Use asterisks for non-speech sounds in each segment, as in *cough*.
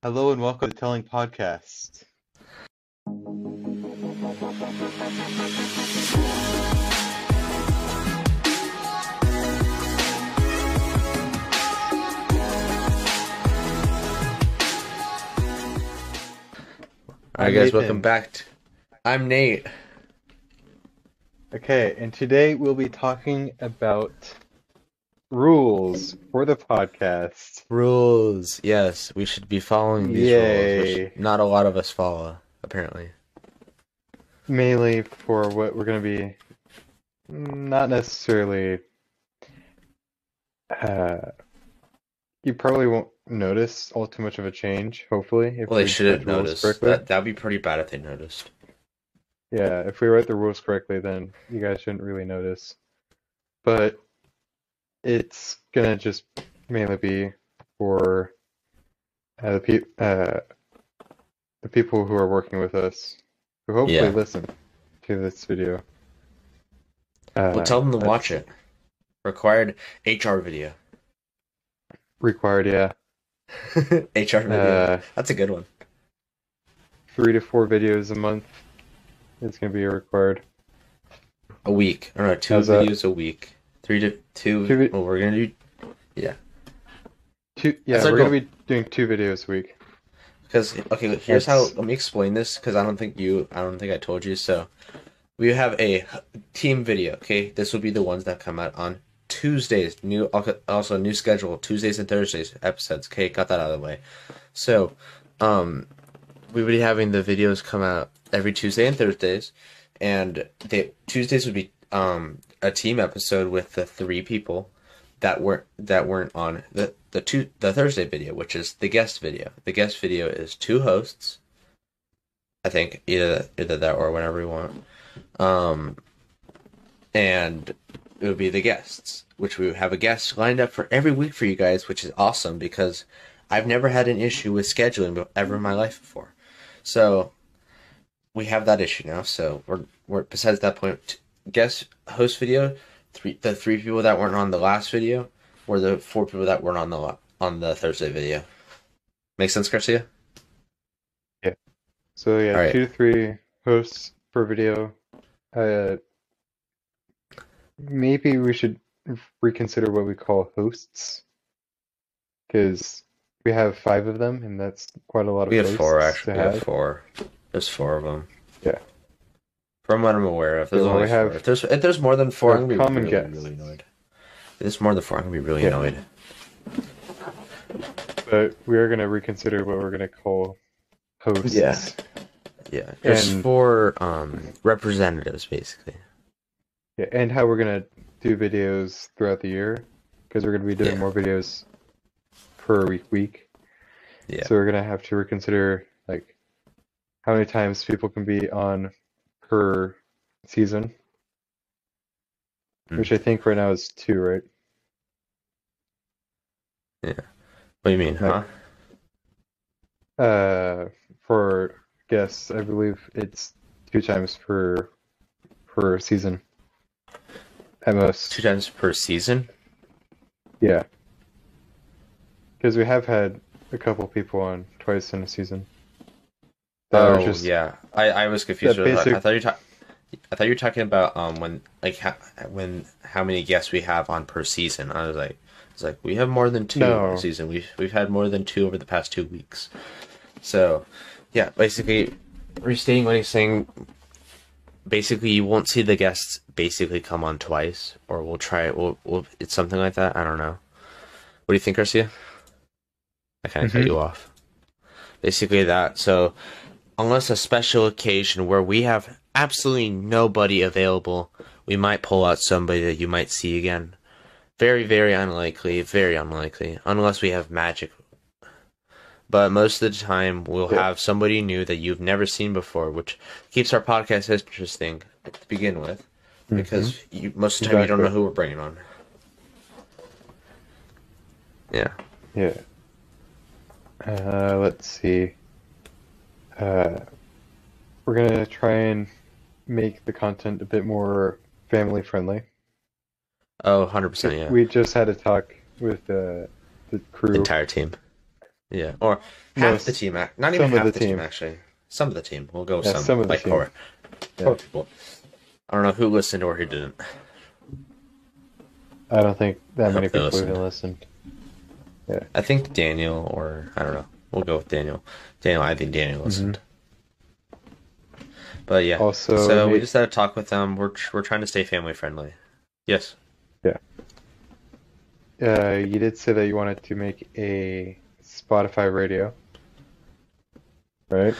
Hello and welcome to Telling Podcast. All right, guys, Nathan. welcome back. To... I'm Nate. Okay, and today we'll be talking about rules for the podcast. Rules. Yes, we should be following these rules, which not a lot of us follow, apparently. Mainly for what we're going to be not necessarily uh you probably won't notice all too much of a change, hopefully, if Well, they we shouldn't write the rules notice. correctly. That that'd be pretty bad if they noticed. Yeah, if we write the rules correctly, then you guys shouldn't really notice. But it's gonna just mainly be for uh, the pe uh, the people who are working with us, who hopefully Yeah. listen to this video. Uh, well, tell them to that's watch it. Required HR video. Required, yeah. *laughs* HR video. Uh, That's a good one. three to four videos a month is gonna be required. A week. I don't know, two How's that? videos a week. Three to two. Two well, we're gonna do Yeah. Two, yeah, That's we're gonna be doing two videos a week. Because okay, here's how. Let me explain this because I don't think you. I don't think I told you. So, we have a team video. Okay, this will be the ones that come out on Tuesdays. New also new schedule Tuesdays and Thursdays episodes. Okay, got that out of the way. So, um, we would be having the videos come out every Tuesday and Thursdays, and the Tuesdays would be um a team episode with the three people that weren't that weren't on the the two the Thursday video, which is the guest video. The guest video is two hosts. I think either either that or whenever we want. Um, and it would be the guests, which we have a guest lined up for every week for you guys, which is awesome because I've never had an issue with scheduling ever in my life before. So we have that issue now. So we're we're besides that point, guest host video three the three people that weren't on the last video were the four people that weren't on the on the Thursday video. Make sense, Garcia? Yeah. So yeah, Alright. two to three hosts per video. Uh, maybe we should reconsider what we call hosts, because we have five of them, and that's quite a lot of We have four actually. We have have. four. There's four of them. Yeah. From what I'm aware of, there's Yeah, only we have- four. If there's if there's more than four, I'm gonna be common really, guests. really annoyed. If there's more than four, I'm gonna be really Yeah. annoyed. But we are gonna reconsider what we're gonna call hosts. Yeah. Yeah, there's And- four um representatives basically. Yeah, and how we're gonna do videos throughout the year, because we're gonna be doing Yeah. more videos per week week. Yeah. So we're gonna have to reconsider like how many times people can be on per season, Mm. which I think right now is two, right? Yeah. What do you mean, huh? Uh, for guests, I believe it's two times per per season at most. Two times per season. Yeah, because we have had a couple people on twice in a season. Oh just yeah, I, I was confused. that. I thought you ta- I thought you were talking about um when like how, when how many guests we have on per season. I was like, it's like we have more than two No. per season. We've we've had more than two over the past two weeks. So, yeah, basically, restating what he's saying. Basically, you won't see the guests basically come on twice, or we'll try it. We'll, we'll it's something like that. I don't know. What do you think, Garcia? I kind of cut Mhm. you off. Basically that. So unless a special occasion where we have absolutely nobody available, we might pull out somebody that you might see again. Very, very unlikely. Very unlikely. Unless we have magic. But most of the time, we'll Yeah. have somebody new that you've never seen before, which keeps our podcast interesting to begin with. Because you, most of the time, you don't know who we're bringing on. Yeah. Yeah. Uh, let's see. Uh, we're gonna try and make the content a bit more family friendly. Oh, 100%, yeah. We just had a talk with uh, the crew, The entire team. Yeah, or half the team. Not even half the the team. team. actually. Some of the team. We'll go Yeah, some. some of the like team. Poor, Yeah. people. I don't know who listened or who didn't. I don't think that I many people listen. even listened. I think Daniel, or I don't know. We'll go with Daniel. Daniel, I think Daniel listened. But yeah. Mm-hmm. Also, so we just had a talk with them. We're tr- we're trying to stay family friendly. Yes. Yeah. Uh, you did say that you wanted to make a Spotify radio, right?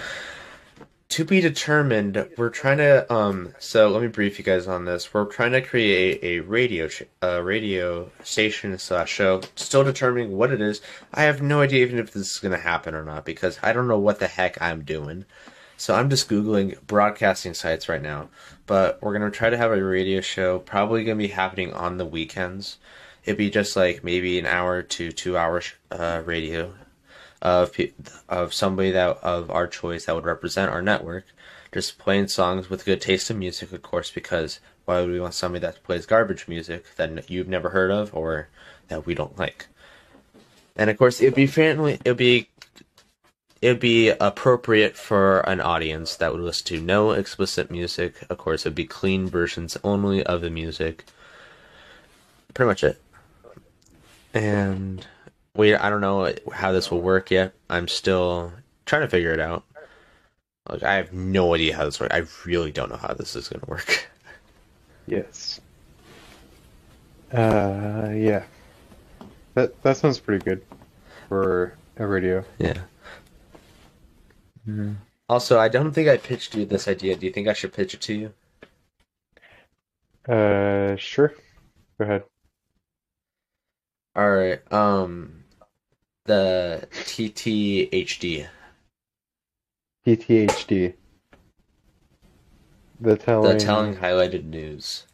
To be determined. We're trying to um. So let me brief you guys on this. We're trying to create a, radio a radio station slash show. Still determining what it is. I have no idea even if this is gonna happen or not because I don't know what the heck I'm doing. So I'm just googling broadcasting sites right now. But we're gonna try to have a radio show. Probably gonna be happening on the weekends. It'd be just like maybe an hour to two hours uh, radio of of somebody that of our choice that would represent our network, just playing songs with good taste in music, of course. Because why would we want somebody that plays garbage music that you've never heard of or that we don't like? And of course, it'd be family. It'd be it'd be appropriate for an audience that would listen to no explicit music. Of course, it'd be clean versions only of the music. Pretty much it. And we I don't know how this will work yet. I'm still trying to figure it out. Like I have no idea how this works. I really don't know how this is going to work. Yes. Uh, yeah. That that sounds pretty good for a radio. yeah. Also, I don't think I pitched you this idea. Do you think I should pitch it to you? Uh, sure. Go ahead. All right. Um, the TTHD. PTHD. The telling. The telling highlighted news.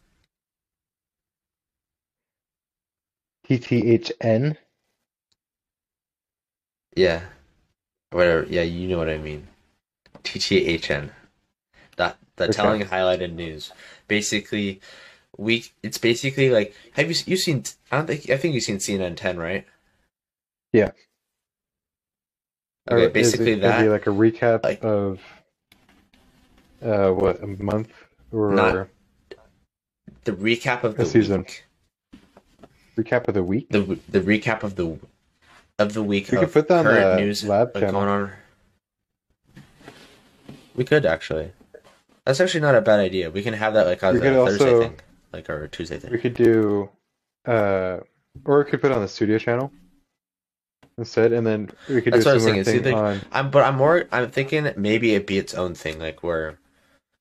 TTHN. Yeah. Whatever. Yeah, you know what I mean. TTHN. That the Okay. telling highlighted news. Basically, we it's basically like have you you seen? I don't think I think you've seen CNN 10, right? Yeah. Or Okay, is it basically that. be like a recap like- of uh what a month or Not the recap of the season. week. recap of the week. The the recap of the of the week We of could put that on the news lab like, channel. going on. We could actually. That's actually not a bad idea. We can have that like on We the Thursday also- thing, like or Tuesday thing. We could do, uh, or we could put it on the studio channel instead, and then we could That's do what I was thinking. thing on. I'm, but I'm more. I'm thinking maybe it be its own thing, like where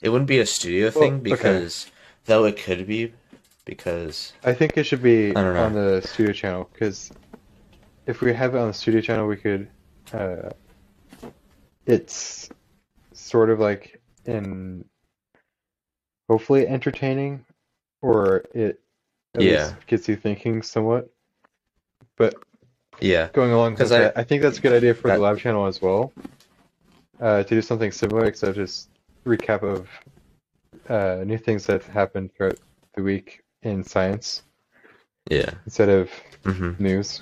it wouldn't be a studio Well, thing okay. because though it could be because I think it should be I don't know. on the studio channel because if we have it on the studio channel, we could. Uh, it's sort of like in hopefully entertaining, or it Yeah. gets you thinking somewhat. But yeah, going along because I- I think that's a good idea for that- the live channel as well. Uh, to do something similar, except just recap of uh, new things that happened throughout the week in science yeah, instead of hmm news.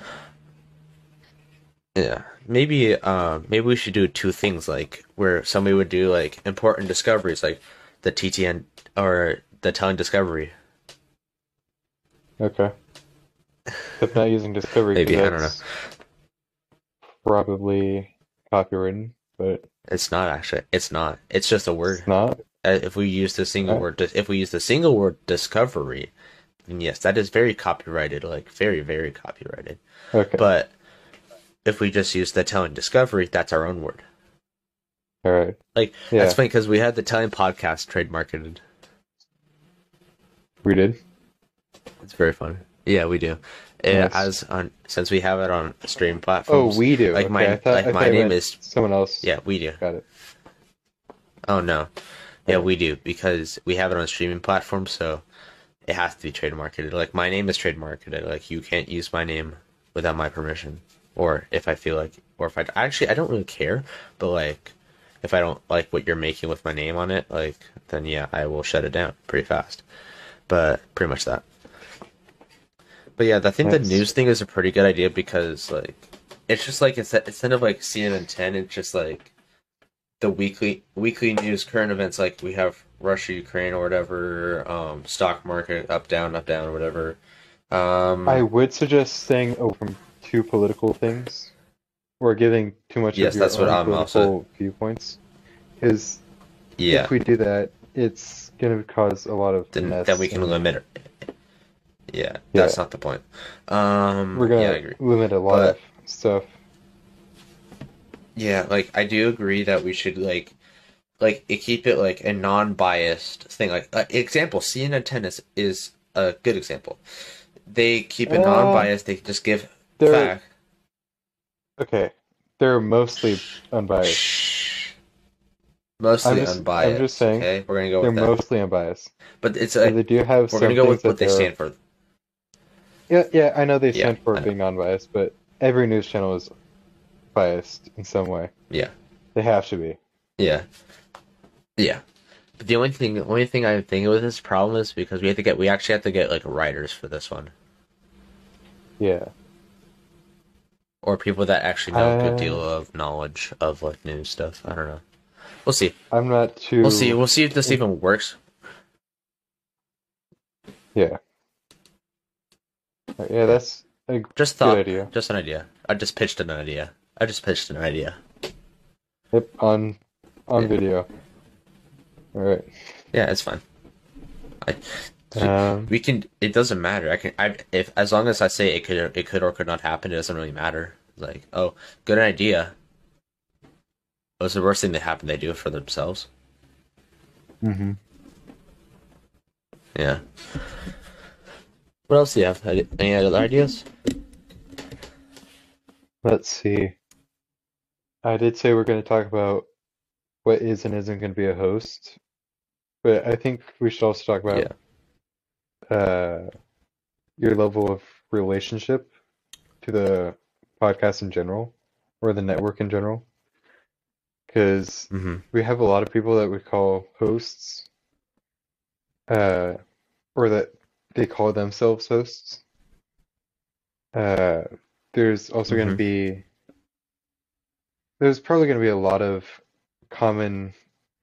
yeah. Maybe uh, maybe we should do two things, like where somebody would do like important discoveries, like the TTN or the telling discovery. Okay. Except not using Discovery. Maybe, I don't know. Probably copywritten, but It's not actually. It's not. It's just a word. it's not. Uh, if we use the single word, if we use the single word discovery, then yes, that is very copyrighted. Like very, very copyrighted. Okay. But if we just use the telling discovery, that's our own word. All right. Like Yeah, that's funny because we had the telling podcast trademarked. we did. It's very funny. Yeah, we do. As on since we have it on stream Oh, we do. like okay. my- thought, like my name is- someone else. Yeah, we do. Got it. Oh no. Yeah, we do because we have it on streaming platforms, so it has to be trademarked. Like my name is trademarked. Like you can't use my name without my permission, or if I feel like, or if I actually I don't really care, but like if I don't like what you're making with my name on it, like then yeah, I will shut it down pretty fast. But pretty much that. But yeah, I think the news thing is a pretty good idea because like it's just like instead instead of like CNN ten, it's just like the weekly weekly news, current events. Like we have Russia, Ukraine, or whatever. Um, stock market up, down, up, down, or whatever. Um, I would suggest staying away from too political things or giving too much Yes, of your that's what I'm political also- viewpoints. Because yeah. if we do that, it's going to cause a lot of then mess. then we can limit Yeah, Yeah. that's not the point. Um, We're going yeah, I to agree. limit a lot But- of stuff. Yeah, like I do agree that we should like, like it, keep it like a non-biased thing. Like uh, example, CNN tennis is a good example. They keep it Uh, non-biased. They just give fact. okay. They're mostly unbiased. Shh. Mostly I'm just- I'm just saying, Okay, we're gonna go They're with that. mostly unbiased. but it's So like they do have we're gonna go with what they stand for. Yeah, yeah, I know they Yeah, stand for being non-biased, but every news channel is biased in some way. Yeah. They have to be. Yeah. Yeah. But the only thing, the only thing I'm thinking with this problem is because we have to get, we actually have to get like writers for this one, Yeah. or people that actually know a good Uh, deal of knowledge of like news stuff. I don't know. We'll see. I'm not too. We'll see. We'll see if this even works. Yeah. Yeah, that's a Just good thought. idea. Just an idea. I just pitched an idea. I just pitched an idea. Yep, on on Yeah. video. All right. Yeah, it's fine. I, Um, we can. It doesn't matter. I can. I if as long as I say it could, it could or could not happen. It doesn't really matter. Like, oh, good idea. What's the worst thing that happened? They do it for themselves. mhm. Yeah. What else do you have? Any other ideas? Let's see. I did say we're going to talk about what is and isn't going to be a host, but I think we should also talk about uh, your level of relationship to the podcast in general or the network in general. Because Mm-hmm. we have a lot of people that we call hosts, uh, or that they call themselves hosts. Uh, there's also going to be, there's probably going to be a lot of common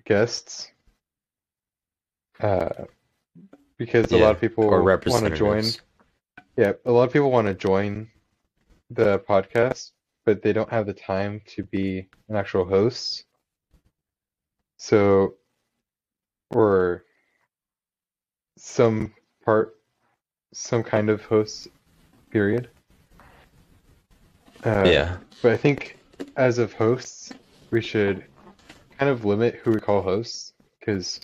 guests, uh, because a lot of people want to join. Yeah, a lot of people want to join the podcast, but they don't have the time to be an actual host. So, or some part, some kind of host, period. Uh, Yeah. But I think as of hosts, we should kind of limit who we call hosts because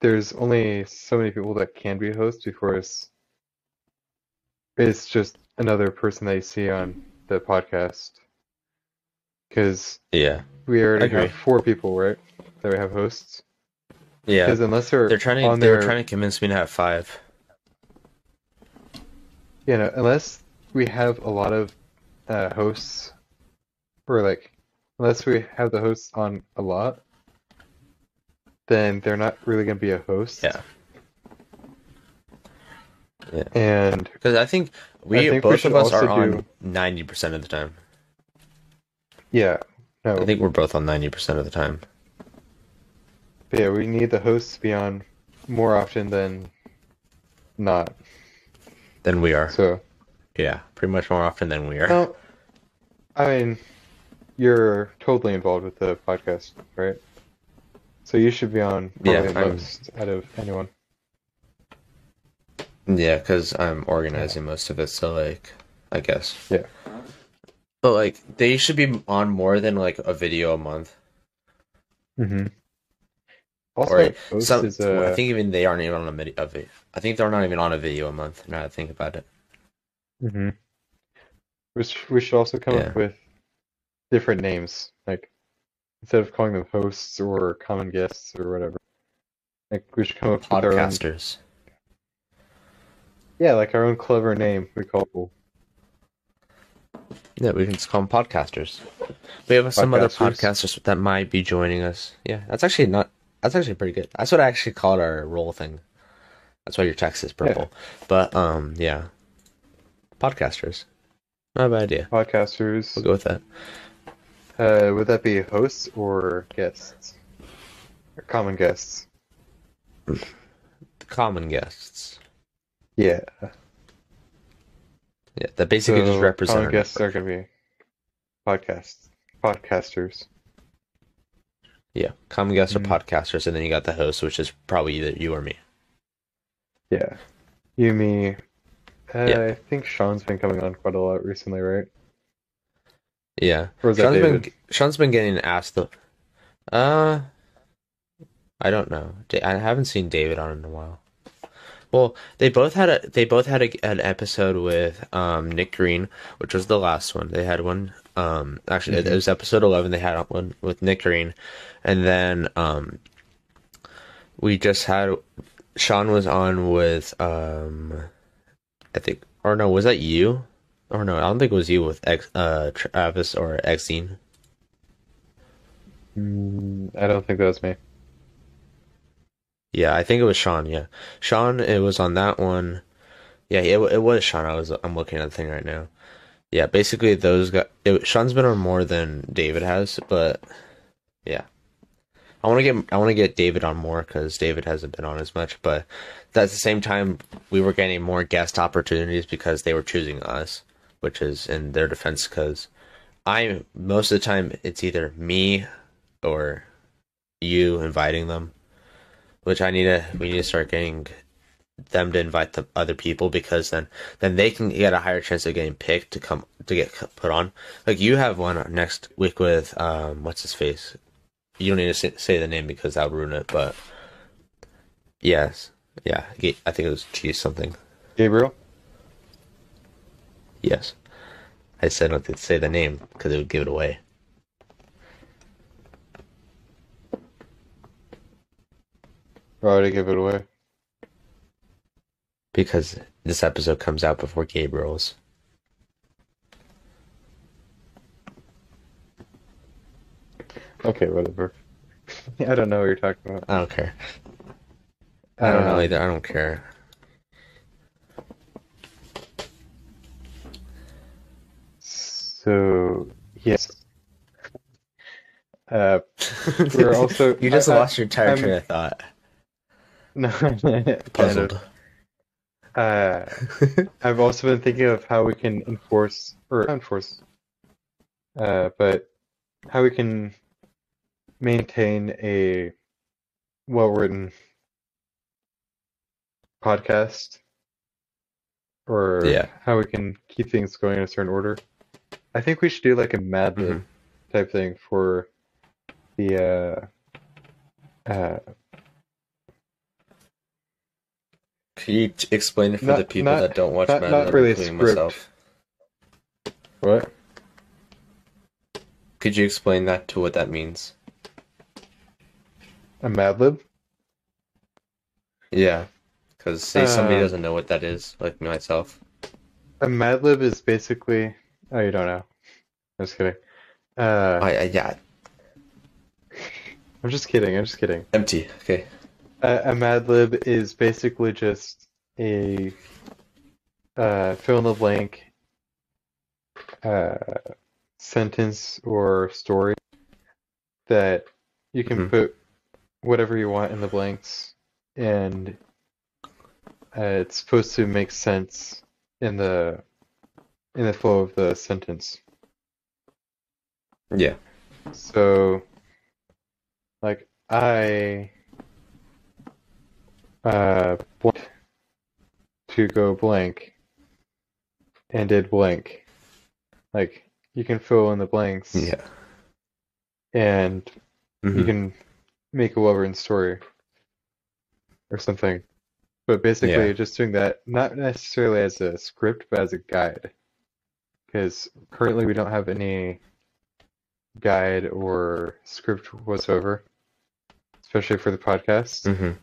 there's only so many people that can be hosts before it's it's just another person that you see on the podcast. Because Yeah. we already have four people, right? That we have hosts. Yeah. Because unless they're They're trying to. They were their, trying to convince me to have five. you know, unless we have a lot of uh, hosts, or like, unless we have the hosts on a lot, then they're not really going to be a host. Yeah. Yeah. And Because I think we I think both should of us are on do- ninety percent of the time. yeah, no, I think we're both on ninety percent of the time. But yeah, we need the hosts to be on more often than not. Than we are. So, Yeah, pretty much more often than we are. no, I mean, you're totally involved with the podcast, right? So you should be on Yeah, the most out of anyone. Yeah, because I'm organizing most of it, so like, I guess. Yeah. But like, they should be on more than like a video a month. Mm-hmm. Also, Or host some, is uh, I think even they aren't even on a video. Of it. I think they're not even on a video a month. Now that I think about it. hmm Which we should also come Yeah. up with different names, like instead of calling them hosts or common guests or whatever. Like we should come up with Podcasters. yeah, like our own clever name. We call. Yeah, we can just call them podcasters. We have some other Podcasters. podcasters that might be joining us. Yeah, that's actually not. That's actually pretty good. That's what I actually called our role thing. That's why your text is purple. But um, yeah, podcasters. Not a bad idea. podcasters. We'll go with that. Uh, would that be hosts or guests? Or common guests? Common guests. Yeah. Yeah, that basically just represents. common guests are going to be podcasts, podcasters. Yeah, common guests are Mhm. podcasters, and then you got the host, which is probably either you or me. Yeah. You, me. Uh, Yeah. I think Sean's been coming on quite a lot recently, right? Yeah, Or Sean's been Sean's been getting asked the. Uh, I don't know. I haven't seen David on in a while. Well, they both had a they both had a, an episode with um Nick Green, which was the last one. They had one. Um, actually, it Mhm. was episode eleven. They had one with Nick Green, and then um, we just had Sean was on with um, I think or no, was that you? Or no, I don't think it was you with X uh Travis or Exine. Mm, I don't think that was me. Yeah, I think it was Sean. Yeah, Sean. It was on that one. Yeah, it it was Sean. I was I'm looking at the thing right now. Yeah, basically those got it, Sean's been on more than David has, but yeah, I want to get I want to get David on more because David hasn't been on as much. But at the same time, we were getting more guest opportunities because they were choosing us, which is in their defense because I most of the time it's either me or you inviting them which I need to we need to start getting them to invite the other people because then then they can get a higher chance of getting picked to come to get put on. Like you have one next week with um what's his face. You don't need to say, say the name because that would ruin it. But yes, yeah, I think it was G something. Gabriel? Yes, I said not to say the name because it would give it away. Why would I give it away? Because this episode comes out before Gabriel's. Okay, whatever. *laughs* I don't know what you're talking about. I don't care. I don't know Uh, either. I don't care. So, yes. Uh, We're *laughs* also- you just I- I- lost your entire I'm- train of thought. *laughs* no. Puzzled. Uh, I've also been thinking of how we can enforce, or enforce, uh, but how we can maintain a well-written podcast, or Yeah. how we can keep things going in a certain order. I think we should do like a Mad Lib Mhm. type thing for the uh, Can you explain it for Not- the people not- that don't watch not- Mad not really script. myself? what? Could you explain that to what that means? A Mad Lib? Yeah, because say somebody Uh, doesn't know what that is, like myself. A Mad Lib is basically. Oh, you don't know. I'm just kidding. Uh, I, I yeah, *laughs* I'm just kidding. I'm just kidding. empty. Okay. A, a Mad Lib is basically just a uh, fill in the blank uh, sentence or story that you can Mhm. put whatever you want in the blanks, and uh, it's supposed to make sense in the in the flow of the sentence. Yeah. So, like, I uh want to go blank and did blank. Like, you can fill in the blanks Yeah. and you Mhm. can make a well-written story or something. But basically, Yeah. you're just doing that not necessarily as a script, but as a guide. Because currently we don't have any guide or script whatsoever, especially for the podcast. Mhm.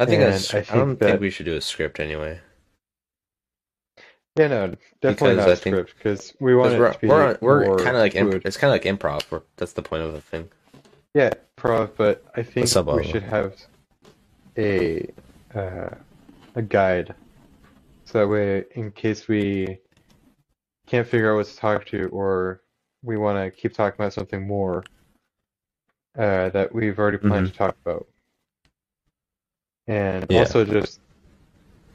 I think And that's. I I, don't that- think we should do a script anyway. Yeah, no, definitely Because not I a think- script because we want it to we're be we're, we're kind of like imp- it's kind of like improv. We're, that's the point of the thing. Yeah, improv, but I think we should have a uh, a guide, so that way, in case we can't figure out what to talk to, or we want to keep talking about something more uh, that we've already planned to talk about. And Yeah. also just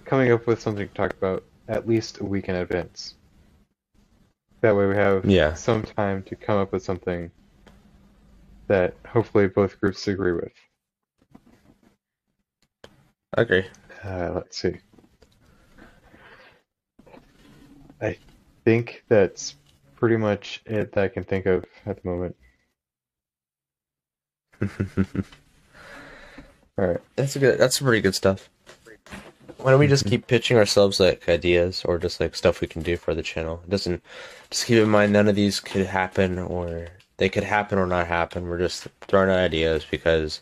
coming up with something to talk about at least a week in advance. That way we have Yeah. some time to come up with something that hopefully both groups agree with. Agree. Uh, let's see. I think that's pretty much it that I can think of at the moment. *laughs* All right. That's a good. That's some pretty good stuff. Why don't we just mm-hmm. keep pitching ourselves like ideas or just like stuff we can do for the channel? It doesn't. Just keep in mind, none of these could happen, or they could happen or not happen. We're just throwing out ideas because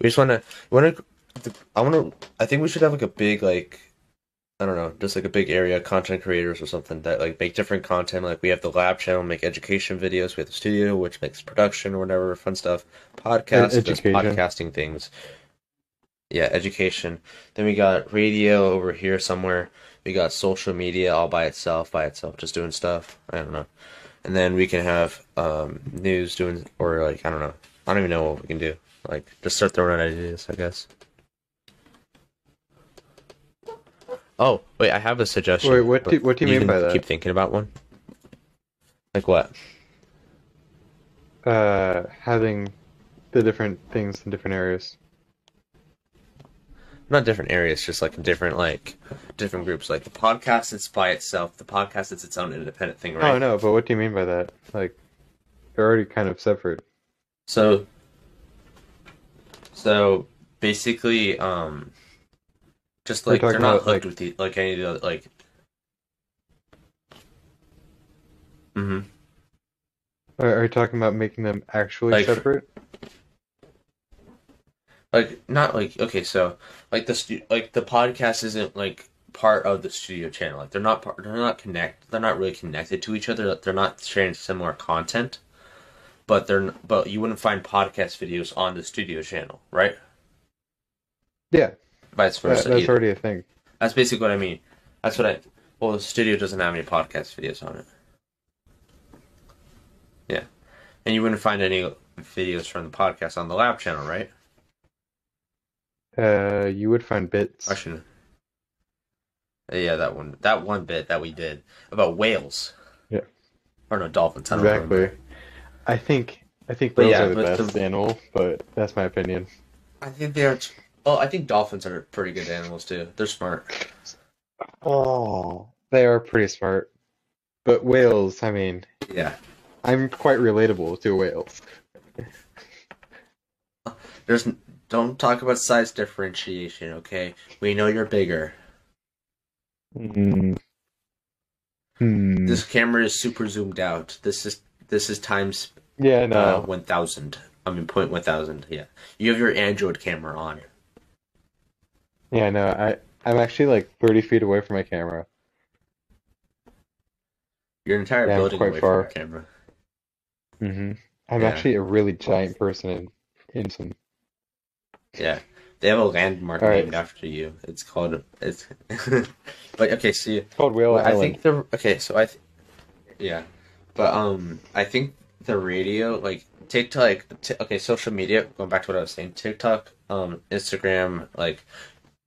we just want to. Want to. I want to. I think we should have like a big like. I don't know, just like a big area, content creators or something that like make different content. Like we have the lab channel, make education videos. We have the studio, which makes production or whatever fun stuff. Podcast, just podcasting things. Yeah, education. Then we got radio over here somewhere. We got social media all by itself, by itself, just doing stuff. I don't know. And then we can have um, news doing, or like I don't know. I don't even know what we can do. Like just start throwing out ideas, I guess. Oh wait, I have a suggestion. Wait, what do- what do you mean can by that? Keep thinking about one. Like what? Uh, having the different things in different areas. Not different areas, just like different like different groups. Like the podcast, it's by itself. The podcast is its own independent thing, right? Oh no, but what do you mean by that? Like, they're already kind of separate. So, so basically, um, just like they're not about, hooked like- with the like any of the other like. hmm Are, are you talking about making them actually Like- separate? Like not like okay, so like the stu- like the podcast isn't like part of the studio channel. Like they're not part. They're not connect. They're not really connected to each other. They're not sharing similar content. But they're but you wouldn't find podcast videos on the studio channel, right? Yeah, Vice that, versa. that's either. already a thing. That's basically what I mean. That's what I. Well, the studio doesn't have any podcast videos on it. Yeah, and you wouldn't find any videos from the podcast on the lab channel, right? Uh, you would find bits. I shouldn't. Yeah, that one. That one bit that we did about whales. Yeah. Or no, dolphins. I. Exactly. I think I think those yeah, are the best the- animal, but that's my opinion. I think they are. Well, I think dolphins are pretty good animals too. They're smart. Oh, they are pretty smart. But whales, I mean, Yeah. I'm quite relatable to whales. There's. Don't talk about size differentiation, okay? We know you're bigger. Hmm. Hmm. This camera is super zoomed out. This is this is times Yeah, uh, one thousand. I mean point one thousand. Yeah, you have your Android camera on. Yeah, no. I I'm actually like 30 feet away from my camera. Your entire Yeah, building quite away far. from your camera. Mm-hmm. I'm Yeah. actually a really giant person in in some. Yeah, they have a landmark right. named after you. It's called it's. *laughs* but okay, see, It's called Whale Well, I think the okay, so I, th- yeah, but um, I think the radio, like TikTok, like t- okay, social media. Going back to what I was saying, TikTok, um, Instagram, like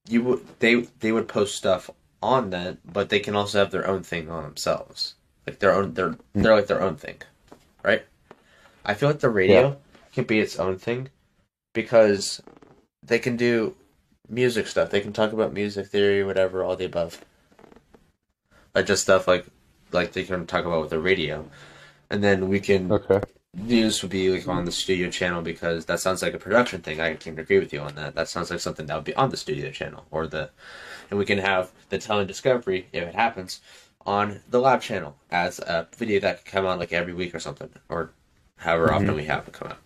you would they they would post stuff on that, but they can also have their own thing on themselves, like their own they're they're like their own thing, right? I feel like the radio Yeah. can be its own thing because they can do music stuff. They can talk about music theory, whatever, all the above. Like just stuff like like they can talk about with the radio. And then we can Okay. news would be like on the studio channel because that sounds like a production thing. I can agree with you on that. That sounds like something that would be on the studio channel or the and we can have the telling discovery if it happens on the lab channel as a video that could come out like every week or something or however mm-hmm. often we have it come out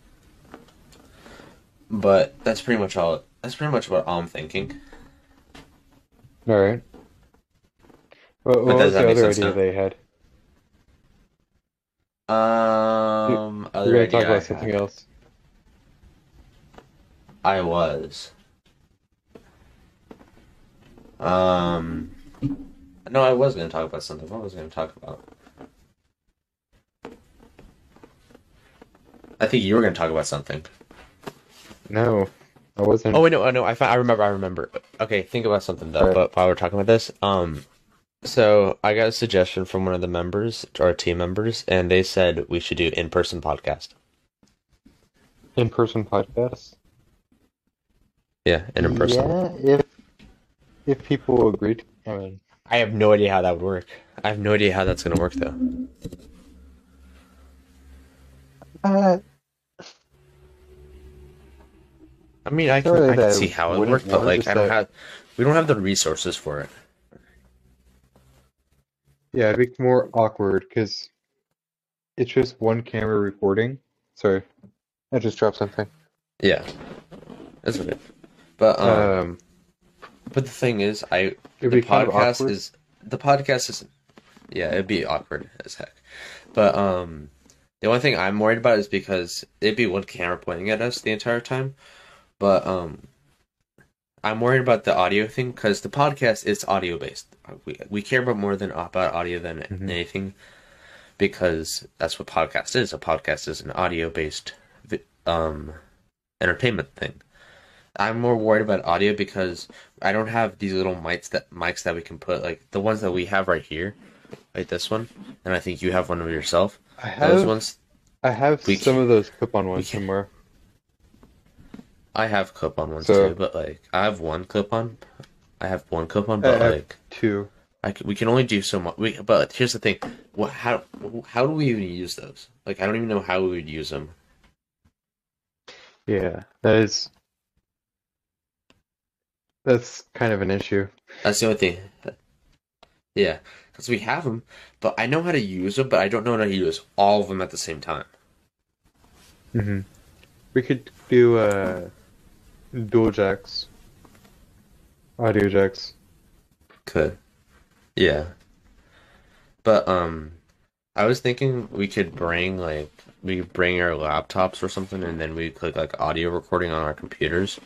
but that's pretty much all. That's pretty much what I'm thinking. All right. What, what was the other idea now? they had? Um, we're gonna talk about I something had. else. I was. Um, no, I was gonna talk about something. What was I gonna talk about? I think you were gonna talk about something. No, I wasn't. Oh wait, no, oh, no, I I remember, I remember. Okay, think about something though. Alright. But while we're talking about this, um, so I got a suggestion from one of the members, our team members, and they said we should do in-person podcast. in-person podcast. Yeah, and in person. Yeah, if if people agreed. I mean, I have no idea how that would work. I have no idea how that's gonna work though. uh, I mean, I can, Sorry I can see how it would work, but like, I don't that- have, we don't have the resources for it. yeah, it'd be more awkward because it's just one camera recording. Sorry, I just dropped something. Yeah, that's okay. But um, Um, but the thing is, I it'd the be kind of podcast is the podcast is yeah it'd be awkward as heck but um the only thing i'm worried about is because it'd be one camera pointing at us the entire time but um i'm worried about the audio thing because the podcast is audio based we, we care about more than about audio than Mhm. anything because that's what podcast is a podcast is an audio based um entertainment thing I'm more worried about audio because I don't have these little mics that mics that we can put like the ones that we have right here, like this one, and I think you have one of yourself. I Those have ones I have some of those clip-on ones somewhere. I have clip on ones So- too, but like I have one clip on. I have one clip on, I but like Two. I c- we can only do so much. We, but here's the thing: what how how do we even use those? Like I don't even know how we would use them. Yeah, that is. That's kind of an issue. That's the only thing. Yeah, because we have them, but I know how to use them, but I don't know how to use all of them at the same time. hmm We could do uh, dual jacks, audio jacks. Could. Yeah. But um I was thinking we could bring like we bring our laptops or something and then we click like audio recording on our computers.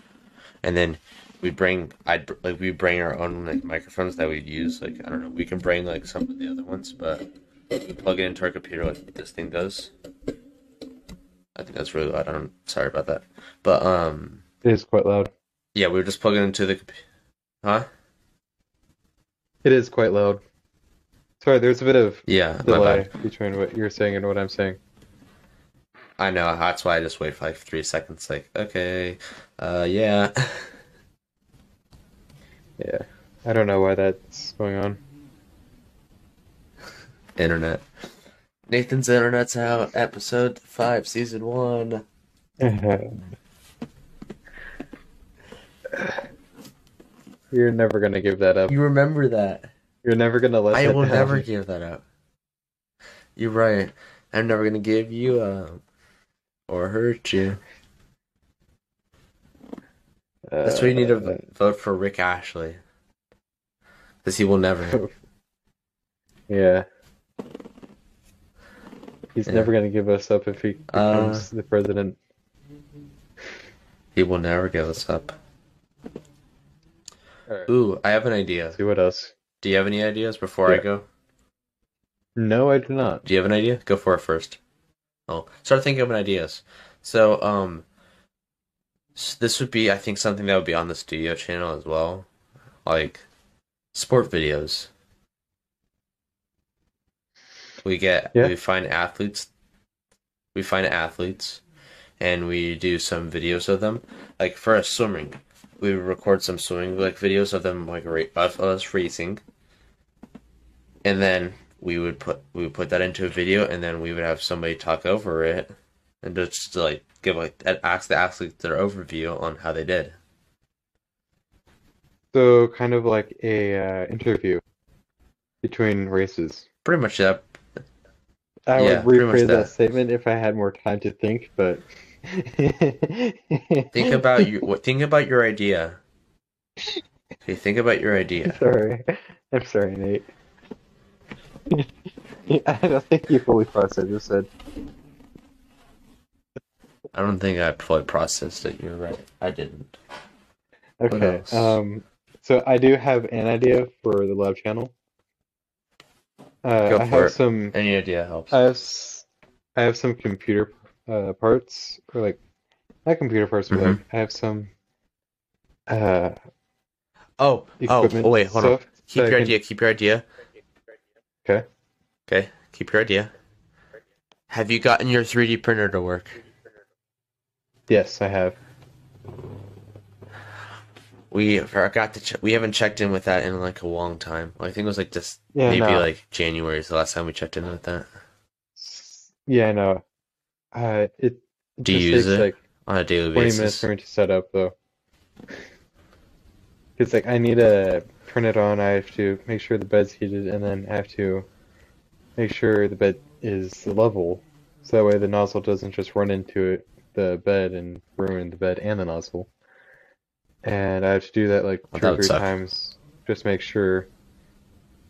And then we bring I'd like we bring our own like microphones that we'd use like I don't know, we can bring like some of the other ones, but we plug it into our computer like this thing does. I think that's really loud. I don't sorry about that. But um It is quite loud. yeah, we would just plugging into the Huh? It is quite loud. Sorry, there's a bit of Yeah, delay between what you're saying and what I'm saying. I know. That's why I just wait for like three seconds. Like, okay, uh, yeah. *laughs* Yeah, I don't know why that's going on. Internet. Nathan's internet's out. Episode five, season one. *laughs* You're never gonna give that up. You remember that? You're never gonna let I will never give that up. You're right. I'm never gonna give you up or hurt you. That's why you need to Uh, vote for Rick Astley. Because he will never. *laughs* Yeah. He's Yeah. never gonna give us up if he Uh, becomes the president. He will never give us up. Alright, Ooh, I have an idea. see what else. Do you have any ideas before I go? No, I do not. Do you have an idea? Go for it first. Oh, start thinking of an ideas. So, um, s- this would be, I think, something that would be on the studio channel as well, like sport videos. We get, Yeah. we find athletes, we find athletes, and we do some videos of them. Like for a swimming, we would record some swimming like videos of them, like ra- of us racing, and then we would put we would put that into a video and then we would have somebody talk over it and just like give like ask the athletes their overview on how they did. So kind of like a uh, interview between races. Pretty much that. I Yeah, would rephrase that that. statement if I had more time to think, but *laughs* Think about you. what- Think about your idea. Okay, think about your idea. Sorry, I'm sorry, Nate. *laughs* I don't think you fully processed just said. I don't think I fully processed it. You're right. I didn't. Okay. Um, so I do have an idea for the lab channel. Uh, Go I have it. some. Any idea helps. I have. I have some computer uh, parts, or like not computer parts, but Mm-hmm. like I have some uh, Oh, oh, oh, wait, hold on. Keep your can- idea. Keep your idea. Okay. Okay. Keep your idea. Have you gotten your 3D printer to work? Yes, I have. We forgot to. Ch- we haven't checked in with that in like a long time. I think it was like just Yeah, maybe no. like January is the last time we checked in with that. Yeah, no. Uh, it Do you use it like on a daily 20 minutes for me to set up though. Because like I need to turn it on, I have to make sure the bed's heated, and then I have to make sure the bed is level, so that way the nozzle doesn't just run into it, the bed and ruin the bed and the nozzle. And I have to do that like Well, two or three suck. times, just make sure.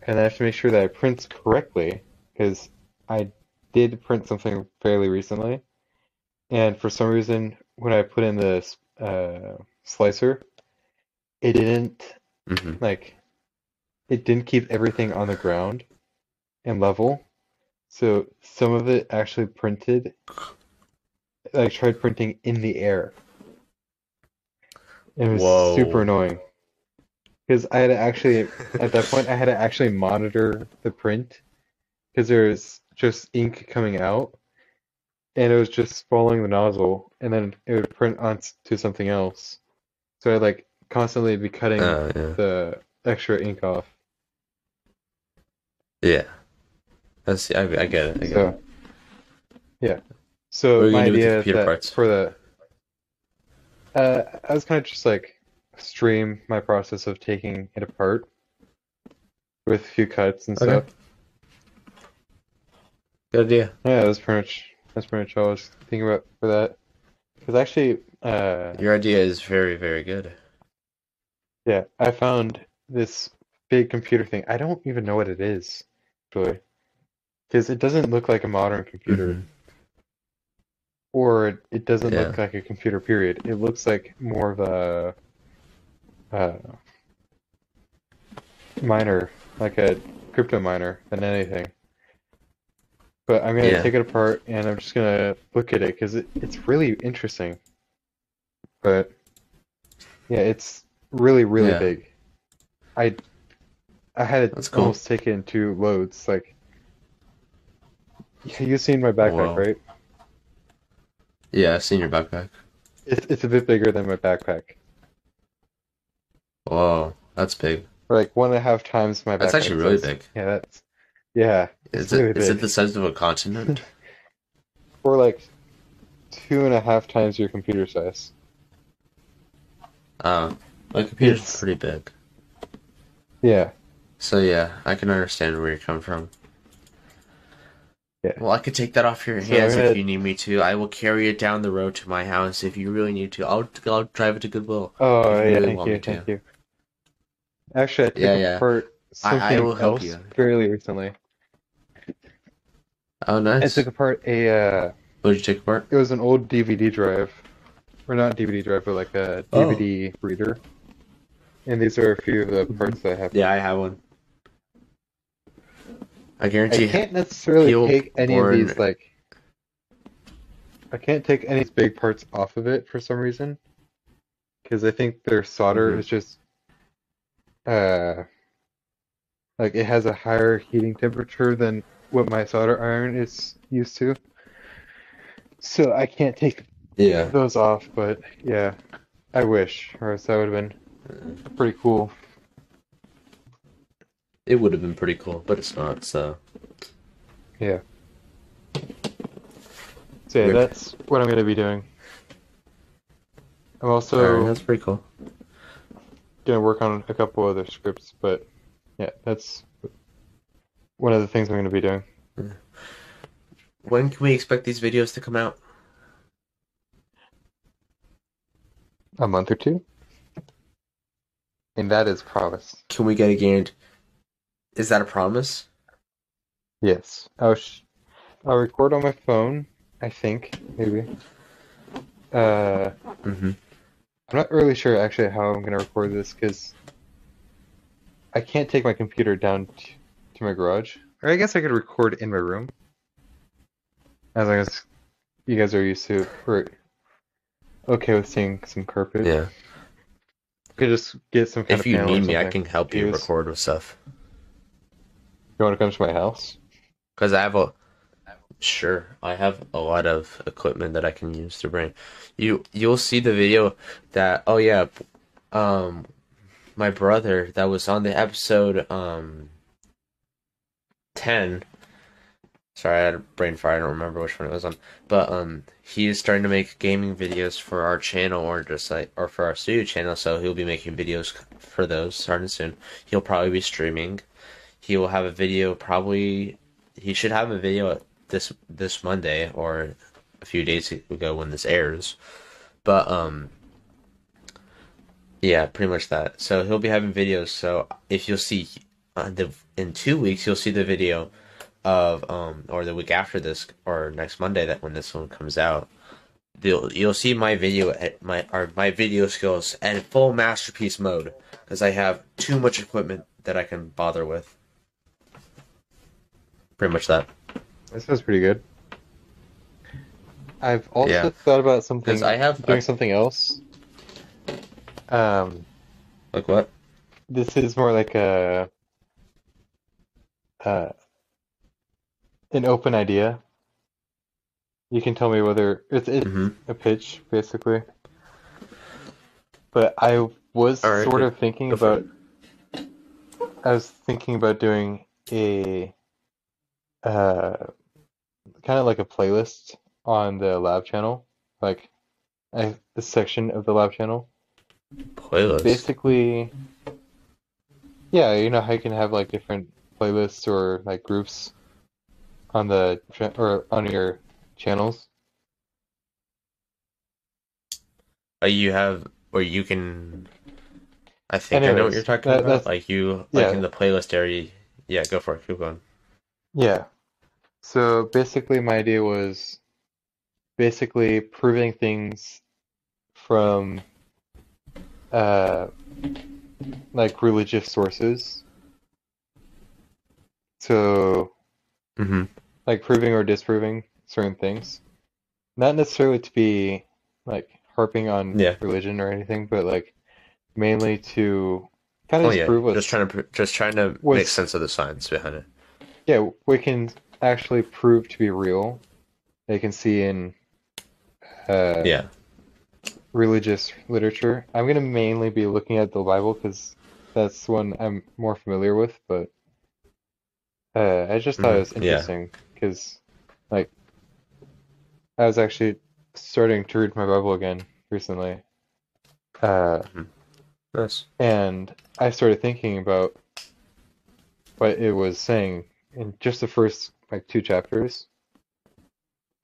And I have to make sure that it prints correctly, because I did print something fairly recently, and for some reason, when I put in the uh, slicer, it didn't hmm like it didn't keep everything on the ground and level. So some of it actually printed, like tried printing in the air. It was Whoa. super annoying. Because I had to actually, at that point, I had to actually monitor the print because there was just ink coming out and it was just following the nozzle and then it would print onto something else. So I'd like constantly be cutting Oh yeah. the extra ink off. Yeah. That's I, I get it. I get it. So, yeah. So my gonna do with the idea is that parts? for the, uh, I was kind of just like stream my process of taking it apart with a few cuts and Okay. stuff. Good idea. Yeah, that's pretty much that's pretty much all I was thinking about for that. Because actually, uh, Your idea is very very good. yeah, I found this big computer thing. I don't even know what it is, really, because it doesn't look like a modern computer. Mhm. or it, it doesn't Yeah. look like a computer period it looks like more of a uh, miner like a crypto miner than anything but i'm gonna Yeah. take it apart and i'm just gonna look at it because it, it's really interesting but yeah it's really really Yeah. big i i had to That's cool. almost take it in two loads like yeah, you've seen my backpack Wow. right Yeah, I've seen your backpack. It's it's a bit bigger than my backpack. Whoa, that's big. Like one and a half times my backpack. That's backpack actually really big. Yeah, that's yeah. Is it is it the size of a continent? *laughs* Or like two and a half times your computer size. Uh, my computer's It's- pretty big. Yeah. So yeah, I can understand where you're coming from. Yeah. Well, I could take that off your hands I'm if you need me to. I will carry it down the road to my house if you really need to. I'll I'll drive it to Goodwill. Oh yeah, really thank you, to. thank you. Actually, I took Yeah, yeah. apart I- I something will help else you. fairly recently. Oh, nice. I took apart a uh, What did you take apart? it was an old DVD drive, or not DVD drive, but like a Oh. DVD reader. And these are a few of the parts that I have. Yeah, I have one. I guarantee. You. I can't necessarily take any of these like I can't take any big parts off of it for some reason because I think their solder Mhm. is just uh like it has a higher heating temperature than what my solder iron is used to. So I can't take Yeah. those off, but yeah, I wish, or else that would have been pretty cool. It would have been pretty cool, but it's not. So Yeah. So yeah, Weird. that's what I'm gonna be doing. I'm also Alright, that's pretty cool. gonna work on a couple other scripts, but yeah, that's one of the things I'm gonna be doing. When can we expect these videos to come out? A month or two? And that is promise. Can we get a guarantee? Is that a promise? Yes. I'll sh I'll record on my phone, I think, maybe. Uh, Mm-hmm. I'm not really sure actually how I'm gonna record this because I can't take my computer down t to my garage. Or I guess I could record in my room. As long as you guys are used to or okay with seeing some carpet. Yeah. You could just get some kind If of you need me, I can help you Use. record with stuff. You want to come to my house? Because I have a sure, I have a lot of equipment that I can use to bring. You you'll see the video that oh yeah, um, my brother that was on the episode um ten. Sorry, I had a brain fire. I don't remember which one it was on, but um, he is starting to make gaming videos for our channel or just like or for our studio channel. So he'll be making videos for those starting soon. He'll probably be streaming. He will have a video probably. He should have a video this this Monday or a few days ago when this airs. But um yeah, pretty much that. So he'll be having videos. So if you'll see uh, the in 2 weeks you'll see the video of um or the week after this or next Monday that when this one comes out. You'll, you'll see my video at my or my video skills at full masterpiece mode because I have too much equipment that I can bother with. Pretty much that. That sounds pretty good. I've also Yeah. thought about something I have doing something else. Um, like what? this is more like a uh, an open idea. You can tell me whether it's it's hmm a pitch, basically. But I was right, sort of thinking about. I was thinking about doing a, uh, kind of like a playlist on the lab channel, like a, a section of the lab channel. Playlist. Basically, yeah, you know how you can have like different playlists or like groups on the or on your channels. Uh, you have, or you can. I think I know what you're talking that- about. Like you, like yeah. in the playlist area. Yeah, go for it. Keep going. Yeah. So basically, my idea was basically proving things from uh, like religious sources. So, Mm-hmm. like proving or disproving certain things. Not necessarily to be like harping on Yeah. religion or anything, but like mainly to kind Oh of yeah, prove what's just trying to just trying to make sense of the science behind it. yeah, we can actually prove to be real. They can see in uh, Yeah. religious literature. I'm going to mainly be looking at the Bible because that's one I'm more familiar with, but uh, I just thought it was Mhm, interesting because, like, I was actually starting to read my Bible again recently. Uh, Nice. and I started thinking about what it was saying in just the first like two chapters.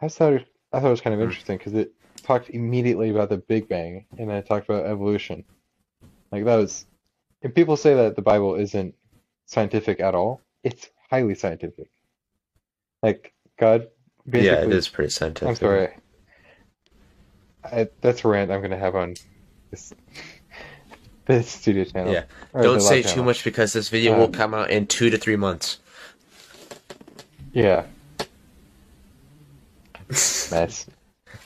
I thought it, I thought it was kind of Hmm. interesting because it talked immediately about the Big Bang and then it talked about evolution. Like that was, and people say that the Bible isn't scientific at all. It's highly scientific. Like God basically. Yeah, it is pretty scientific. I'm sorry. I, that's a rant I'm gonna have on this this studio channel. Yeah. Don't say too channel. much because this video will Um, come out in two to three months. Yeah, *laughs* nice.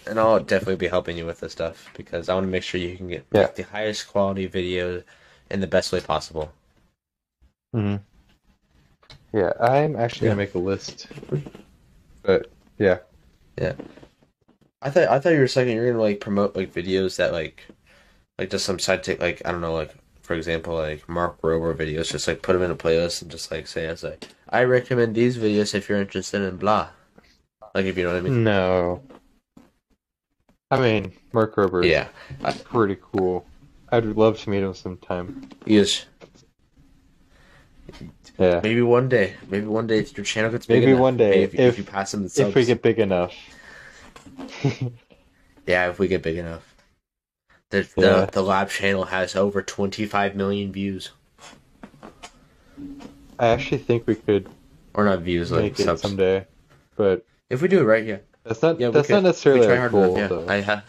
And I'll definitely be helping you with this stuff because I want to make sure you can get Yeah. the highest quality video in the best way possible. hmm Yeah, I'm actually Yeah. gonna make a list. But yeah, Yeah. I thought I thought you were saying you're gonna like promote like videos that like like just some side take like I don't know like for example like Mark Rober videos just like put them in a playlist and just like say it's like I recommend these videos if you're interested in blah like if you know what I mean no. I mean, Mark Rober is yeah pretty cool. I'd love to meet him sometime. yes Yeah, maybe one day maybe one day if your channel gets big Maybe enough, one day, if, if if- you pass them the if we get big enough. *laughs* yeah if we get big enough the, Yeah. the the lab channel has over 25 million views I actually think we could or not views like subs someday, but if we do it right yeah that's not yeah that's could. not necessarily our hard goal, enough, yeah though. I have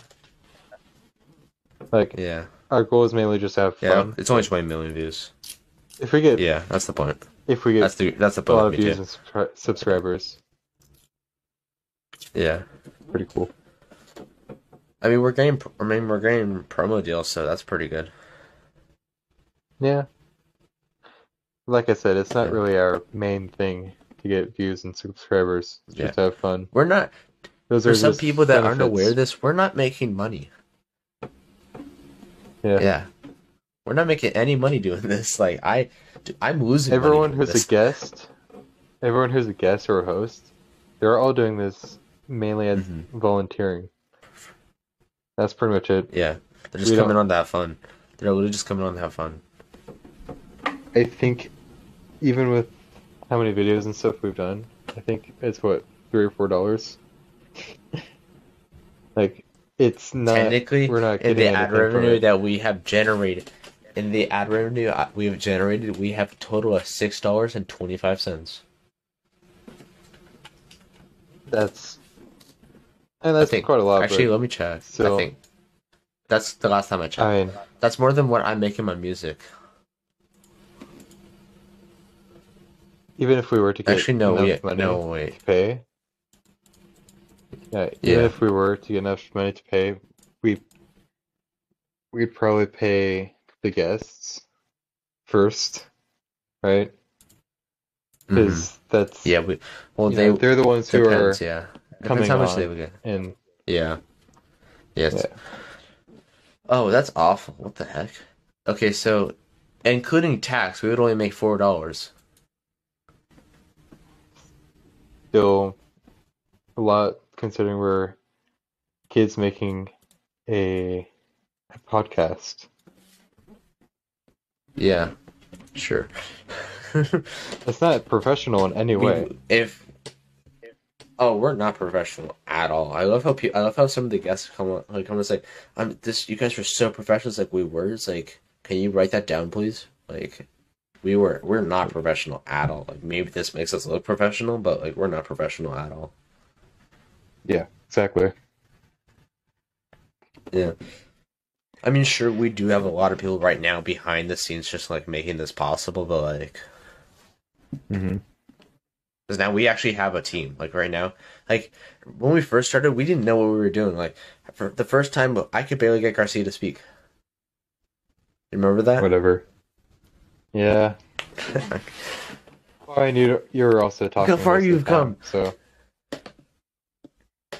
Like yeah our goal is mainly just to have yeah fun. it's only 20 million views If we get Yeah, that's the point. If we get That's the that's the a lot of views and subscri- subscribers, Yeah, pretty cool. I mean, we're getting. I mean, we're getting promo deals, so that's pretty good. Yeah. Like I said, it's not really our main thing to get views and subscribers. It's Yeah. just to have fun. We're not. Those are some people that aren't aware of this, we're not making money. Yeah. Yeah, we're not making any money doing this. *laughs* Like I, dude, I'm losing. Everyone who's this. a guest, everyone who's a guest or a host, they're all doing this mainly as Mhm. volunteering. That's pretty much it. Yeah, they're just We coming don't- on to have fun. They're literally just coming on to have fun. I think even with how many videos and stuff we've done, I think it's what three or four dollars. *laughs* like it's not. Technically, we're not in the ad revenue that we have generated, in the ad revenue uh, we have generated, we have a total of six dollars and twenty five cents. That's and that's think- quite a lot. Actually, let me check. still- I think that's the last time I checked. I mean, That's more than what I'm making my music. even if we were to get Actually, no, enough we, money no, wait. to pay, yeah, even Yeah. if we were to get enough money to pay, we we'd probably pay the guests first, right? Mm-hmm. Because that's Yeah, we. Well, they know, they're the ones who are depends. Yeah, coming how much they would get. and Yeah. Yes. Yeah. Oh, that's awful. What the heck? Okay, so including tax, we would only make four dollars. still a lot considering we're kids making a, a podcast. Yeah. Sure. *laughs* It's not professional in any way. if oh, we're not professional at all. I love how pe- I love how some of the guests come on, like come and say, "I'm this. You guys were so professional." It's like we were. It's like, can you write that down, please? Like, we were. We're not professional at all. Like maybe this makes us look professional, but like we're not professional at all. Yeah, exactly. Yeah. I mean, sure, we do have a lot of people right now behind the scenes just like making this possible, but like, Mm-hmm. because now we actually have a team. Like right now, like when we first started, we didn't know what we were doing. Like for the first time, I could barely get Garcia to speak. You remember that? Whatever. Yeah. *laughs* Well, I knew you were also talking. how far most of the you've time, come. So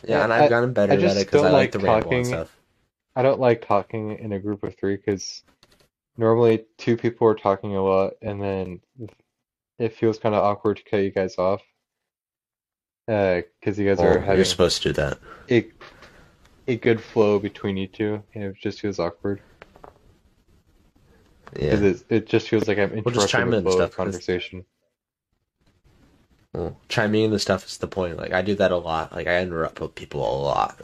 yeah, and I- I've gotten better I at it because I like the ramble and stuff. I don't like talking in a group of three because normally two people are talking a lot, and then it feels kind of awkward to cut you guys off. Uh, because you guys are you're supposed to do that. a a good flow between you two, and it just feels awkward. Yeah. it, it just feels like I'm We'll just interrupting chime the in and flow stuff, conversation. Well, chiming in the stuff is the point. Like I do that a lot. Like I interrupt people a lot.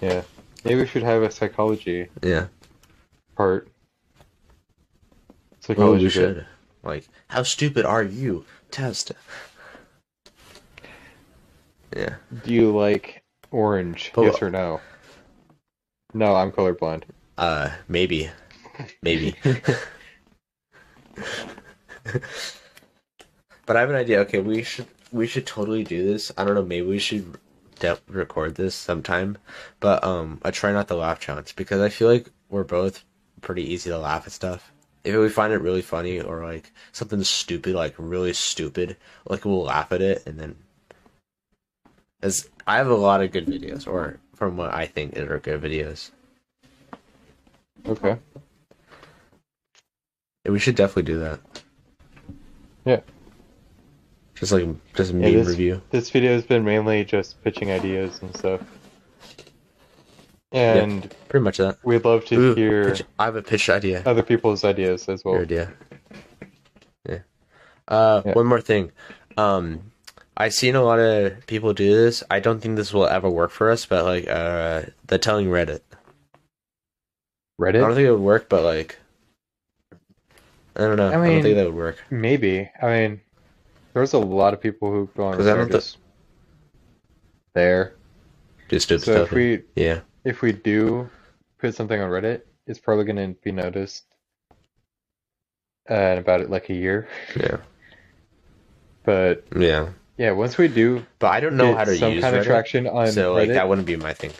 Yeah. Maybe we should have a psychology Yeah. part. Oh, Psychology we should. Like, how stupid are you? Test. Yeah. Do you like orange? But- yes or no? No, I'm colorblind. Uh, maybe. Maybe. *laughs* but I have an idea. Okay, we should we should totally do this. I don't know. Maybe we should de- record this sometime. But um, I try not to laugh challenge because I feel like we're both pretty easy to laugh at stuff. If we find it really funny or like something stupid, like really stupid, like we'll laugh at it and then. As I have a lot of good videos, or from what I think it are good videos. Okay. We should definitely do that. Yeah. Just like just a Yeah, meme this- review. This video has been mainly just pitching ideas and stuff. And Pretty much that. we'd love to Ooh, hear pitch- I have a pitch idea. other people's ideas as well. Your well. idea. Yeah. Uh, Yeah. one more thing. Um, I've seen a lot of people do this. I don't think this will ever work for us, but like uh, the telling Reddit. Reddit. I don't think it would work, but like, I don't know. I, I don't think that would work. Maybe. I mean, there's a lot of people who go on 'Cause I don't Reddit just there. Do stupid So stuff. if we yeah. if we do put something on Reddit, it's probably going to be noticed uh, in about like a year. Yeah. *laughs* But Yeah. Yeah, once we do But I don't know how to some use kind of traction on so like that wouldn't be my thing.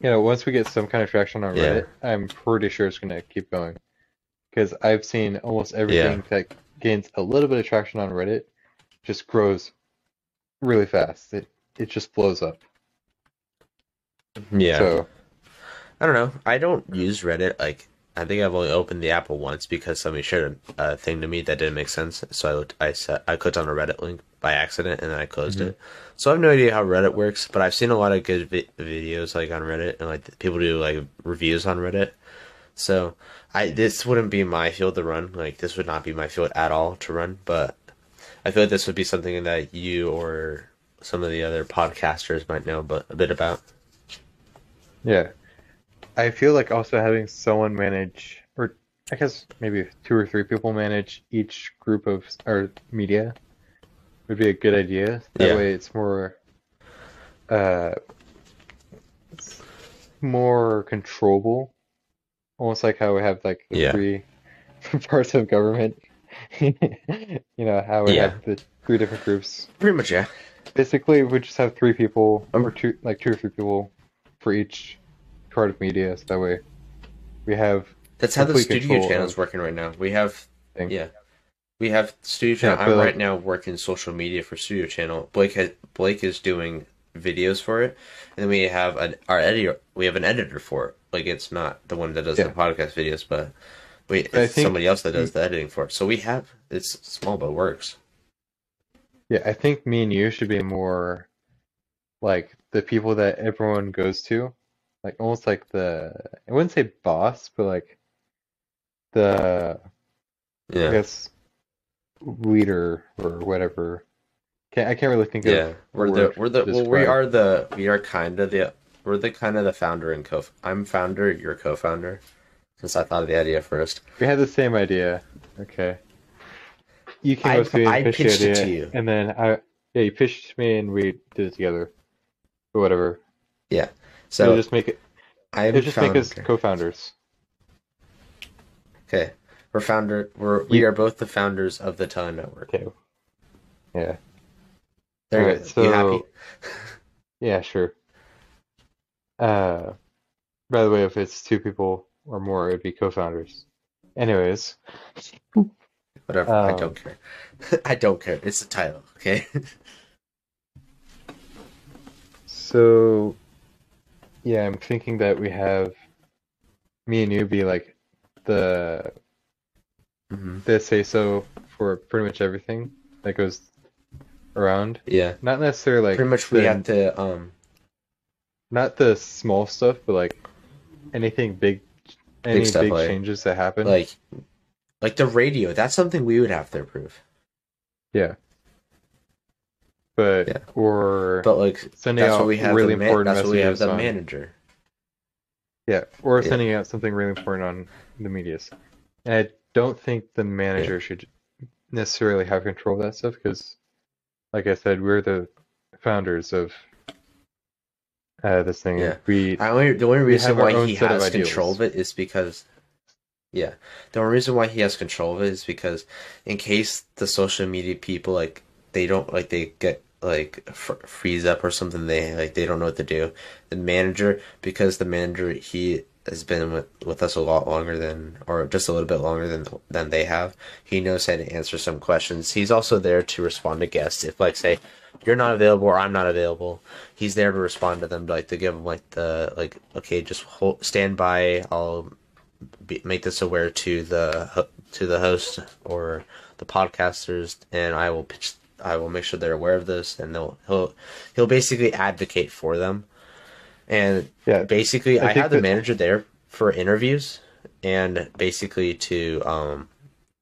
you know, once we get some kind of traction on Yeah. Reddit, I'm pretty sure it's gonna keep going. Because I've seen almost everything that gains a little bit of traction on Reddit just grows really fast. It it just blows up. Yeah. So I don't know. I don't use Reddit. Like, I think I've only opened the app once because somebody shared a, a thing to me that didn't make sense. So I looked, I set, I clicked on a Reddit link by accident and then I closed Mhm. it. So I have no idea how Reddit works, but I've seen a lot of good vi- videos like on Reddit and like people do like reviews on Reddit. So I this wouldn't be my field to run. Like this would not be my field at all to run. But I feel like this would be something that you or some of the other podcasters might know but a bit about. yeah. I feel like also having someone manage or I guess maybe two or three people manage each group of or media would be a good idea. That Yeah. way it's more uh it's more controllable. Almost like how we have like the Yeah. three *laughs* parts of government. *laughs* you know, how we Yeah. have the three different groups. Pretty much, yeah. Basically we just have three people Um, or two like two or three people for each part of media, so that way we have That's how the studio channel's of- working right now. We have yeah, we have studio channel. but I'm like- right now working social media for studio channel. Blake has, Blake is doing videos for it, and then we have an our editor. We have an editor for it. Like it's not the one that does Yeah. the podcast videos, but we it's I think- somebody else that does the editing for it. So we have it's small but works. Yeah, I think me and you should be more like the people that everyone goes to, like almost like the I wouldn't say boss, but like the yeah. I guess leader or whatever. Can't I can't really think of yeah. We're the we're the well we are the we are kind of the we're the kind of the founder and co. I'm founder. You're co-founder. Since I thought of the idea first. We had the same idea. Okay. You came I- up to me and I pitched the pitched it idea, to you. and then I yeah, you pitched me and we did it together. Or whatever. Yeah. So It'll just make it I just make us co-founders. Okay, we're founder. We're we You- are both the founders of the Telling Network. Okay. Yeah. There you Alright, go. You so- happy? *laughs* Yeah, sure. Uh, by the way, if it's two people or more, it'd be co-founders. Anyways, Whatever. I um, don't care. *laughs* I don't care. It's the title. Okay. so yeah, I'm thinking that we have me and you be like the hmm the say so for pretty much everything that goes around. Yeah. Not necessarily like Pretty much, we the- have to. Um. Not the small stuff, but like anything big, any big, stuff, like- changes that happen. Like, like the radio. That's something we would have to approve. Yeah. But Yeah. or But like, sending that's out what we have. really the ma- important that's what we have the on manager. yeah, or Yeah. sending out something really important on the medias. And I don't think the manager should necessarily have control of that stuff because, like I said, we're the founders of uh, this thing. Yeah. We I only the only reason why he of has control of it is because, yeah, the only reason why he has control of it is because in case the social media people like they don't like they get like fr- freeze up or something they like they don't know what to do. The manager because the manager he has been with, with us a lot longer than or just a little bit longer than than they have. He knows how to answer some questions. He's also there to respond to guests if like say you're not available or I'm not available. He's there to respond to them, like to give them like the like okay, just hold, stand by. I'll be, make this aware to the to the host or the podcasters, and I will pitch. I will make sure they're aware of this, and they'll he'll he'll basically advocate for them. And yeah basically, I I, have the that- manager there for interviews, and basically to um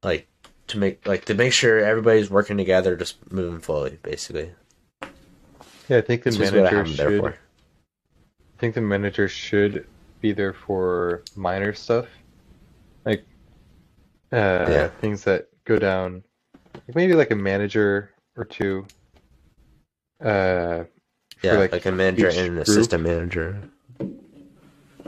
like to make like to make sure everybody's working together, just moving slowly, basically. yeah I think the This is what I manager should. I think the manager should be there for minor stuff, like uh, Yeah. things that go down, like maybe like a manager or two. Uh, Yeah, like, like, a manager and an assistant manager.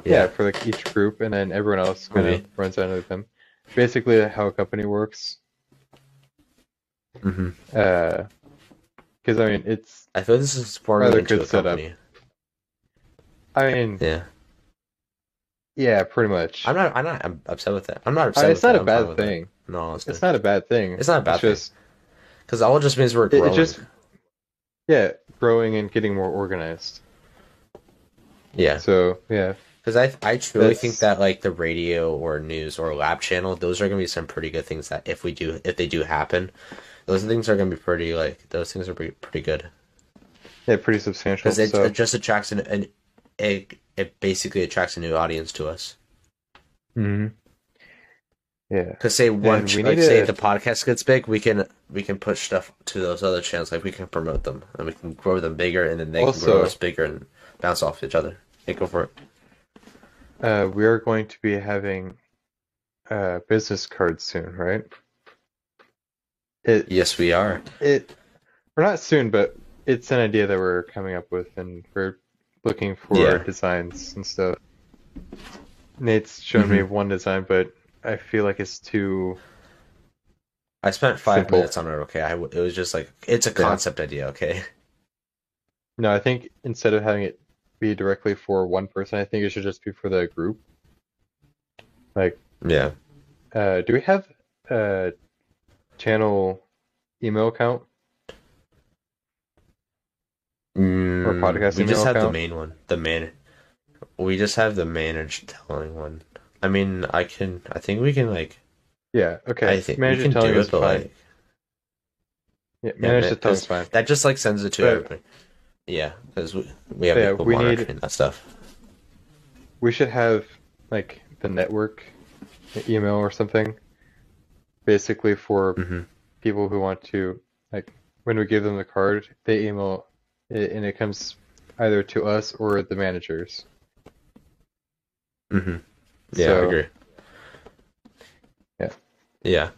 yeah, for like each group, and then everyone else kind of runs under them. Basically, how a company works. Mm-hmm. Uh, because I mean it's I feel this is forming Rather into good a setup. company. I mean Yeah, yeah, pretty much. I'm not. I'm not. I'm upset with it. I'm not I upset. mean, with it's not it. a bad it. thing. No, honestly, It's not a bad thing. It's not a bad thing. just because all it just means we're growing. it just yeah, growing and getting more organized. yeah, So yeah, because I I truly That's- think that like the radio or news or lab channel, those are gonna be some pretty good things that if we do if they do happen, those things are gonna be pretty like those things are pretty pretty good yeah, pretty substantial. because it, So it just attracts an, an it it basically attracts a new audience to us. mhm. Yeah, Because say one, And we like say to- the podcast gets big, we can we can push stuff to those other channels. Like we can promote them and we can grow them bigger, and then they can grow us bigger and bounce off each other. Hey, go for it. uh, we are going to be having uh business cards soon, right? It Yes, we are. It we're not soon, but it's an idea that we're coming up with, and we're looking for Yeah. designs and stuff. Nate's shown me Mm-hmm. one design, but I feel like it's too. I spent five Simple. minutes on it. Okay, I w it was just like it's a Yeah. concept idea. Okay. *laughs* No, I think instead of having it be directly for one person, I think it should just be for the group. Like, Yeah. uh, do we have a channel email account? Mm, podcast we just have the main one. The man. We just have the managed telling one. I mean, I can. I think we can like. Yeah, okay. I think we Manager can do it, but fine. like Yeah, Yeah, manager ma- telling is fine. that just like sends it to But- everybody. Yeah, because we, we have Yeah, people we need- monitoring that stuff. We should have like the network email or something, basically for hmm people who want to like when we give them the card, they email it and it comes either to us or the managers. hmm Yeah, I agree. Yeah. Yeah.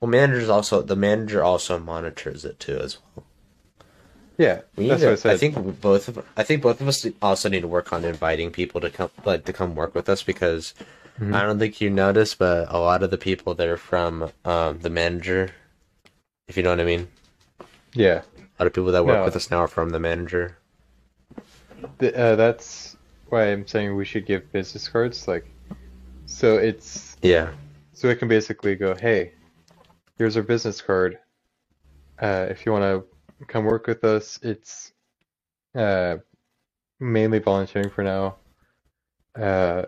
Well, managers also the manager also monitors it too as well. Yeah, We need that's to, what I said. I think both of I think both of us also need to work on inviting people to come like to come work with us because Mhm. I don't think you noticed, but a lot of the people that are from um, the manager, if you know what I mean, Yeah, a lot of people that work No. with us now are from the manager. Th- uh, that's why I'm saying we should give business cards. Like, so it's Yeah. so it can basically go, hey, here's our business card. Uh, if you want to come work with us, it's uh, mainly volunteering for now. Uh,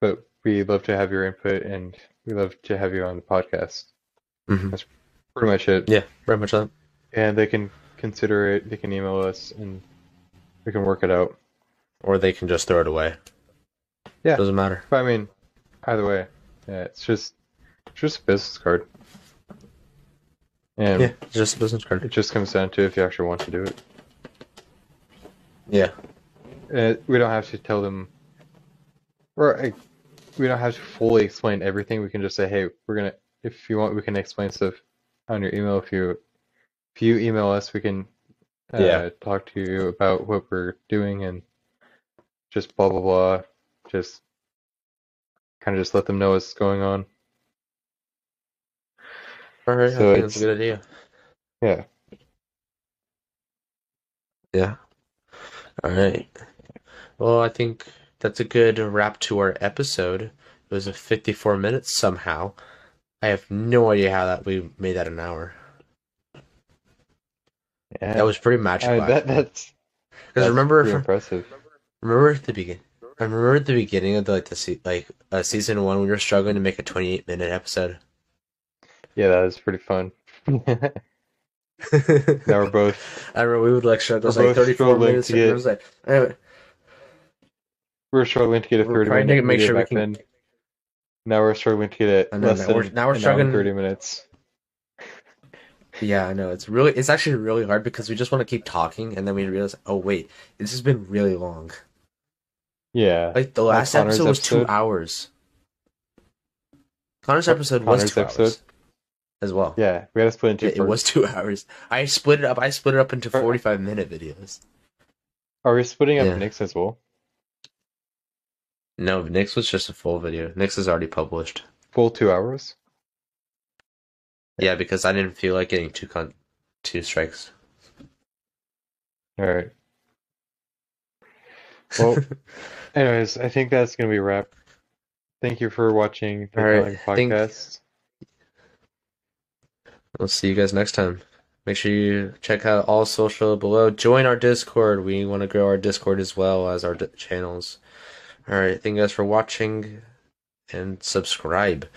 but we love to have your input and we love to have you on the podcast. hmm Pretty much it. Yeah, pretty much that. And they can consider it. They can email us and we can work it out. Or they can just throw it away. Yeah. Doesn't matter. But I mean, either way, yeah, it's just it's just a business card. And Yeah, it's just a business card. it just comes down to if you actually want to do it. Yeah. Uh, we don't have to tell them, or uh, we don't have to fully explain everything. We can just say, hey, we're gonna, if you want, we can explain stuff on your email. If you, if you email us, we can, uh, Yeah. talk to you about what we're doing and just blah blah blah. Just kind of just let them know what's going on. All right, So I think that's a good idea. Yeah. Yeah. All right. Well, I think that's a good wrap to our episode. It was a 54 minutes somehow. I have no idea how that we made that an hour. Yeah. That was pretty magic. I that that's Because remember, pretty impressive. Remember at the begin, I remember at the beginning of the, like the se- like uh, season one, we were struggling to make a 28 minute episode. Yeah, that was pretty fun. *laughs* now we're both I remember we would like struggle. It like 34 minutes. to and it was like, anyway, we were struggling to get a We're 30 to minute make sure we can- then. Now we're struggling to get it know, less now than we're- now we're struggling- 30 minutes. Yeah, I know. It's really, it's actually really hard because we just want to keep talking, and then we realize, oh wait, this has been really long. Yeah. Like the last Connor's episode was two hours. Connor's episode Connor's was two episode? hours as well. Yeah, we had to split into Yeah, it was two *laughs* hours. I split it up. I split it up into forty-five minute videos. Are we splitting up Yeah. Nick's as well? No, Nick's was just a full video. Nick's is already published. Full two hours? Yeah, because I didn't feel like getting two con, two strikes. All right. Well, *laughs* anyways, I think that's gonna be a wrap. Thank you for watching the All right, Telling thank- podcast. We'll see you guys next time. Make sure you check out all social below. Join our Discord. We want to grow our Discord as well as our d- channels. All right, thank you guys for watching and subscribe.